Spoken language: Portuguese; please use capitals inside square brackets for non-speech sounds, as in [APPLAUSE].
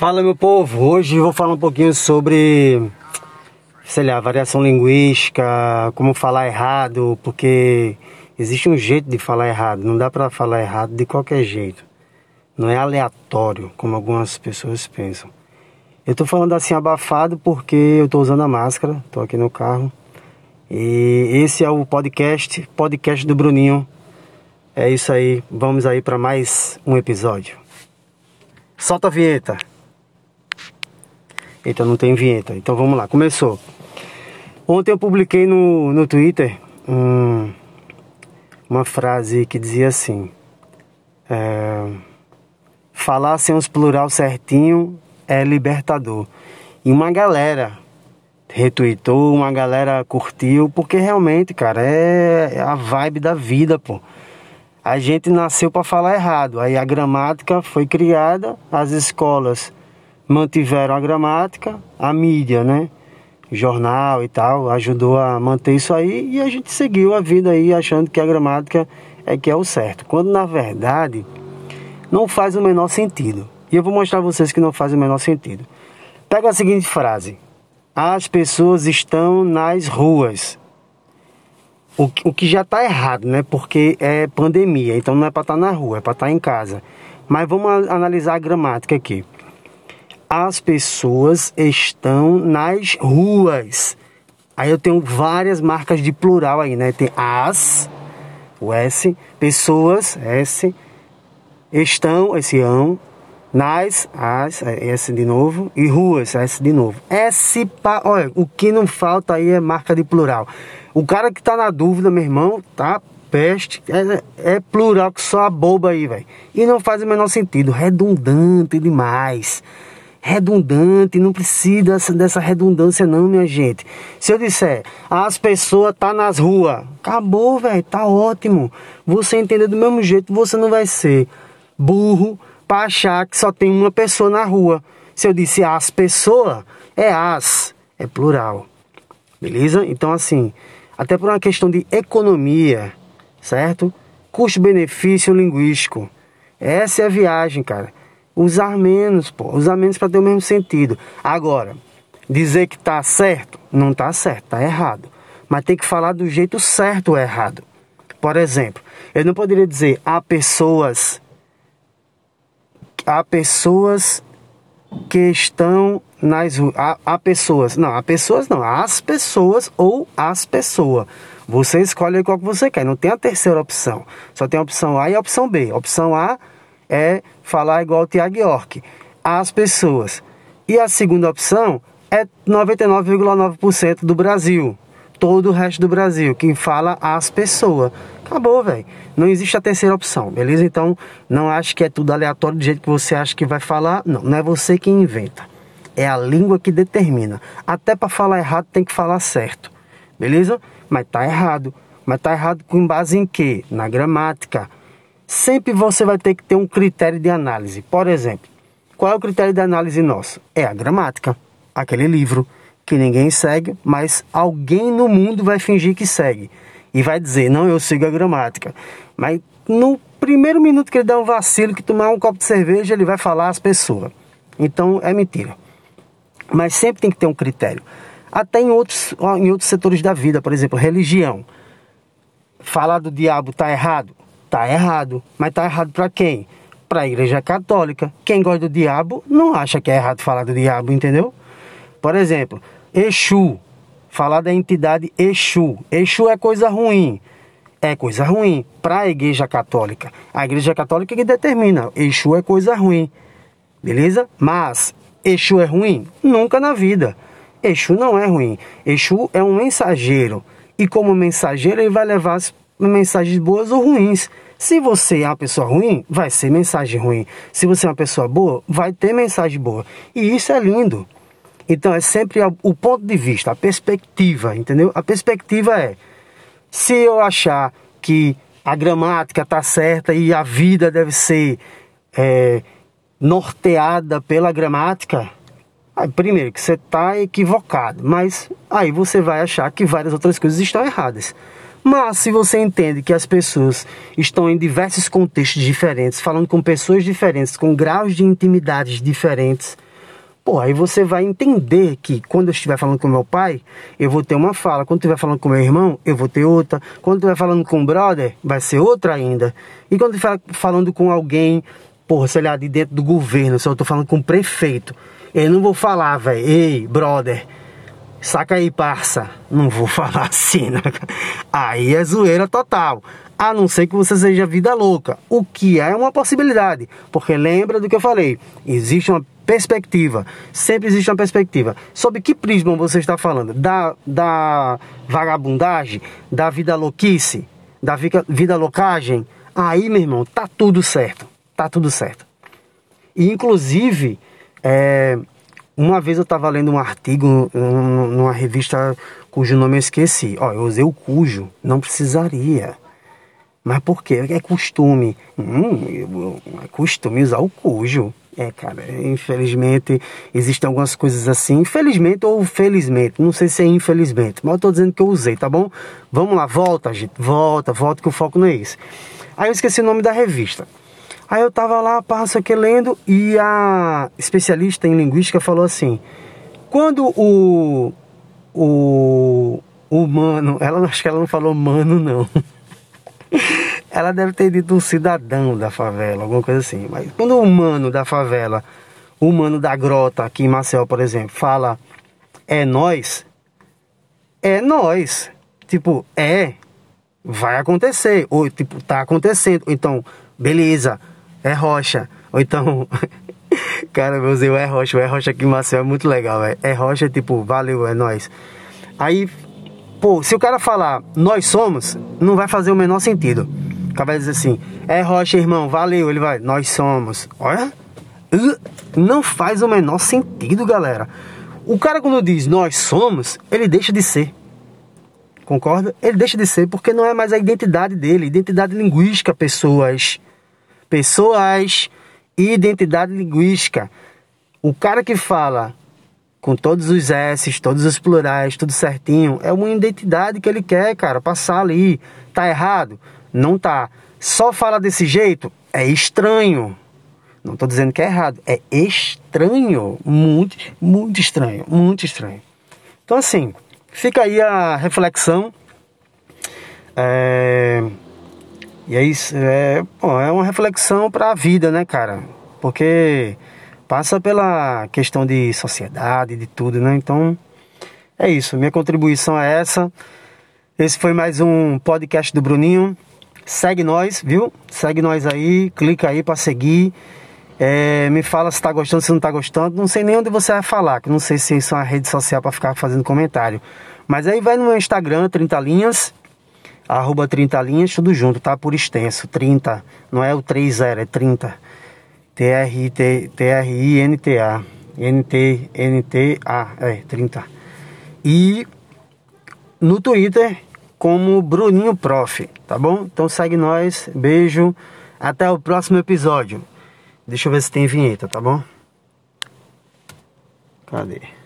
Fala meu povo, hoje vou falar um pouquinho sobre, sei lá, variação linguística, como falar errado, porque existe um jeito de falar errado, não dá para falar errado de qualquer jeito. Não é aleatório, como algumas pessoas pensam. Eu tô falando assim abafado porque eu tô usando a máscara, tô aqui no carro. E esse é o podcast, podcast do Bruninho. É isso aí, vamos aí para mais um episódio. Solta a vinheta. Eita, não tem vinheta. Então vamos lá, começou. Ontem eu publiquei no, no Twitter um, uma frase que dizia assim: é, Falar sem os plural certinho é libertador. E uma galera retweetou, uma galera curtiu, porque realmente, cara, é a vibe da vida, pô. A gente nasceu para falar errado. Aí a gramática foi criada, as escolas mantiveram a gramática, a mídia, né? Jornal e tal, ajudou a manter isso aí e a gente seguiu a vida aí achando que a gramática é que é o certo. Quando na verdade não faz o menor sentido. E eu vou mostrar a vocês que não faz o menor sentido. Pega a seguinte frase: As pessoas estão nas ruas. O, o que já está errado, né? Porque é pandemia, então não é para estar tá na rua, é para estar tá em casa. Mas vamos analisar a gramática aqui as pessoas estão nas ruas. Aí eu tenho várias marcas de plural aí, né? Tem as, o S, pessoas, S, estão, esse ão, nas, as, S de novo, e ruas, S de novo. S, pa, olha, o que não falta aí é marca de plural. O cara que tá na dúvida, meu irmão, tá peste, é, é plural que só a boba aí, velho. E não faz o menor sentido, redundante demais redundante, não precisa dessa redundância não, minha gente. Se eu disser, as pessoas tá nas ruas, acabou, velho, tá ótimo. Você entender do mesmo jeito, você não vai ser burro para achar que só tem uma pessoa na rua. Se eu disse as pessoas, é as, é plural. Beleza? Então assim, até por uma questão de economia, certo? Custo-benefício linguístico. Essa é a viagem, cara usar menos, pô, usar menos para ter o mesmo sentido. Agora, dizer que tá certo, não tá certo, tá errado. Mas tem que falar do jeito certo ou errado. Por exemplo, eu não poderia dizer há pessoas há pessoas que estão nas há, há pessoas, não, há pessoas não, as pessoas ou as pessoas. Você escolhe qual que você quer, não tem a terceira opção. Só tem a opção A e a opção B. A opção A é falar igual o Tiago York, as pessoas. E a segunda opção é 99,9% do Brasil, todo o resto do Brasil, que fala as pessoas. Acabou, velho. Não existe a terceira opção, beleza? Então, não acho que é tudo aleatório do jeito que você acha que vai falar. Não, não é você quem inventa. É a língua que determina. Até para falar errado tem que falar certo. Beleza? Mas tá errado. Mas tá errado com base em quê? Na gramática sempre você vai ter que ter um critério de análise. Por exemplo, qual é o critério de análise nosso? É a gramática, aquele livro que ninguém segue, mas alguém no mundo vai fingir que segue e vai dizer: "Não, eu sigo a gramática". Mas no primeiro minuto que ele dá um vacilo, que tomar um copo de cerveja, ele vai falar às pessoas. Então é mentira. Mas sempre tem que ter um critério. Até em outros, em outros setores da vida, por exemplo, religião. Falar do diabo está errado? Tá errado. Mas tá errado para quem? Para a Igreja Católica. Quem gosta do diabo não acha que é errado falar do diabo, entendeu? Por exemplo, Exu. Falar da entidade Exu. Exu é coisa ruim. É coisa ruim para a Igreja Católica. A Igreja Católica que determina. Exu é coisa ruim. Beleza? Mas Exu é ruim? Nunca na vida. Exu não é ruim. Exu é um mensageiro. E como mensageiro, ele vai levar as mensagens boas ou ruins. Se você é uma pessoa ruim, vai ser mensagem ruim. Se você é uma pessoa boa, vai ter mensagem boa. E isso é lindo. Então é sempre o ponto de vista, a perspectiva, entendeu? A perspectiva é: se eu achar que a gramática está certa e a vida deve ser é, norteada pela gramática, primeiro que você está equivocado, mas aí você vai achar que várias outras coisas estão erradas. Mas se você entende que as pessoas estão em diversos contextos diferentes, falando com pessoas diferentes, com graus de intimidades diferentes, Pô, aí você vai entender que quando eu estiver falando com meu pai, eu vou ter uma fala. Quando estiver falando com meu irmão, eu vou ter outra. Quando estiver falando com o brother, vai ser outra ainda. E quando estiver falando com alguém, porra, sei lá, de dentro do governo, se eu tô falando com o prefeito, eu não vou falar, velho, ei, brother, saca aí, parça. Não vou [LAUGHS] falar assim, né? Aí é zoeira total a não ser que você seja vida louca, o que é uma possibilidade, porque lembra do que eu falei, existe uma perspectiva, sempre existe uma perspectiva. Sobre que prisma você está falando? Da, da vagabundagem, da vida louquice, da vida, vida loucagem? Aí, meu irmão, tá tudo certo, tá tudo certo. E, inclusive, é, uma vez eu estava lendo um artigo numa revista cujo nome eu esqueci. Ó, eu usei o cujo, não precisaria. Mas por quê? É costume. Hum, é costume usar o cujo. É, cara, infelizmente existem algumas coisas assim, infelizmente ou felizmente, não sei se é infelizmente, mas eu tô dizendo que eu usei, tá bom? Vamos lá, volta, gente, volta, volta que o foco não é esse. Aí eu esqueci o nome da revista. Aí eu tava lá, passo aqui lendo, e a especialista em linguística falou assim: quando o. o. humano, ela acho que ela não falou mano, não. [LAUGHS] Ela deve ter dito um cidadão da favela, alguma coisa assim. Mas quando o humano da favela, o humano da grota aqui em Marcel, por exemplo, fala é nós, é nós. Tipo, é, vai acontecer. Ou tipo, tá acontecendo. Então, beleza, é rocha. Ou então, [LAUGHS] cara, eu usei o é rocha. O é rocha aqui em é muito legal, velho. É rocha, tipo, valeu, é nós. Aí Pô, se o cara falar nós somos, não vai fazer o menor sentido. O cara vai dizer assim, é Rocha, irmão, valeu. Ele vai, nós somos. Olha, não faz o menor sentido, galera. O cara, quando diz nós somos, ele deixa de ser. Concorda? Ele deixa de ser porque não é mais a identidade dele. Identidade linguística, pessoas. Pessoas. Identidade linguística. O cara que fala com todos os S's, todos os plurais, tudo certinho. É uma identidade que ele quer, cara, passar ali. Tá errado? Não tá. Só fala desse jeito? É estranho. Não estou dizendo que é errado. É estranho. Muito, muito estranho. Muito estranho. Então, assim, fica aí a reflexão. É... E isso. É, bom, é uma reflexão para a vida, né, cara? Porque passa pela questão de sociedade, de tudo, né? Então, é isso. Minha contribuição é essa. Esse foi mais um podcast do Bruninho. Segue nós, viu? Segue nós aí, clica aí para seguir. É, me fala se tá gostando, se não tá gostando. Não sei nem onde você vai falar, que não sei se isso é uma rede social para ficar fazendo comentário. Mas aí vai no meu Instagram, 30 linhas, arroba 30 linhas, tudo junto, tá? Por extenso, 30. Não é o 30, é 30. T-R-I-N-T-A. N-T-N-T-A, é, 30. E no Twitter como Bruninho Prof, tá bom? Então segue nós, beijo, até o próximo episódio. Deixa eu ver se tem vinheta, tá bom? Cadê?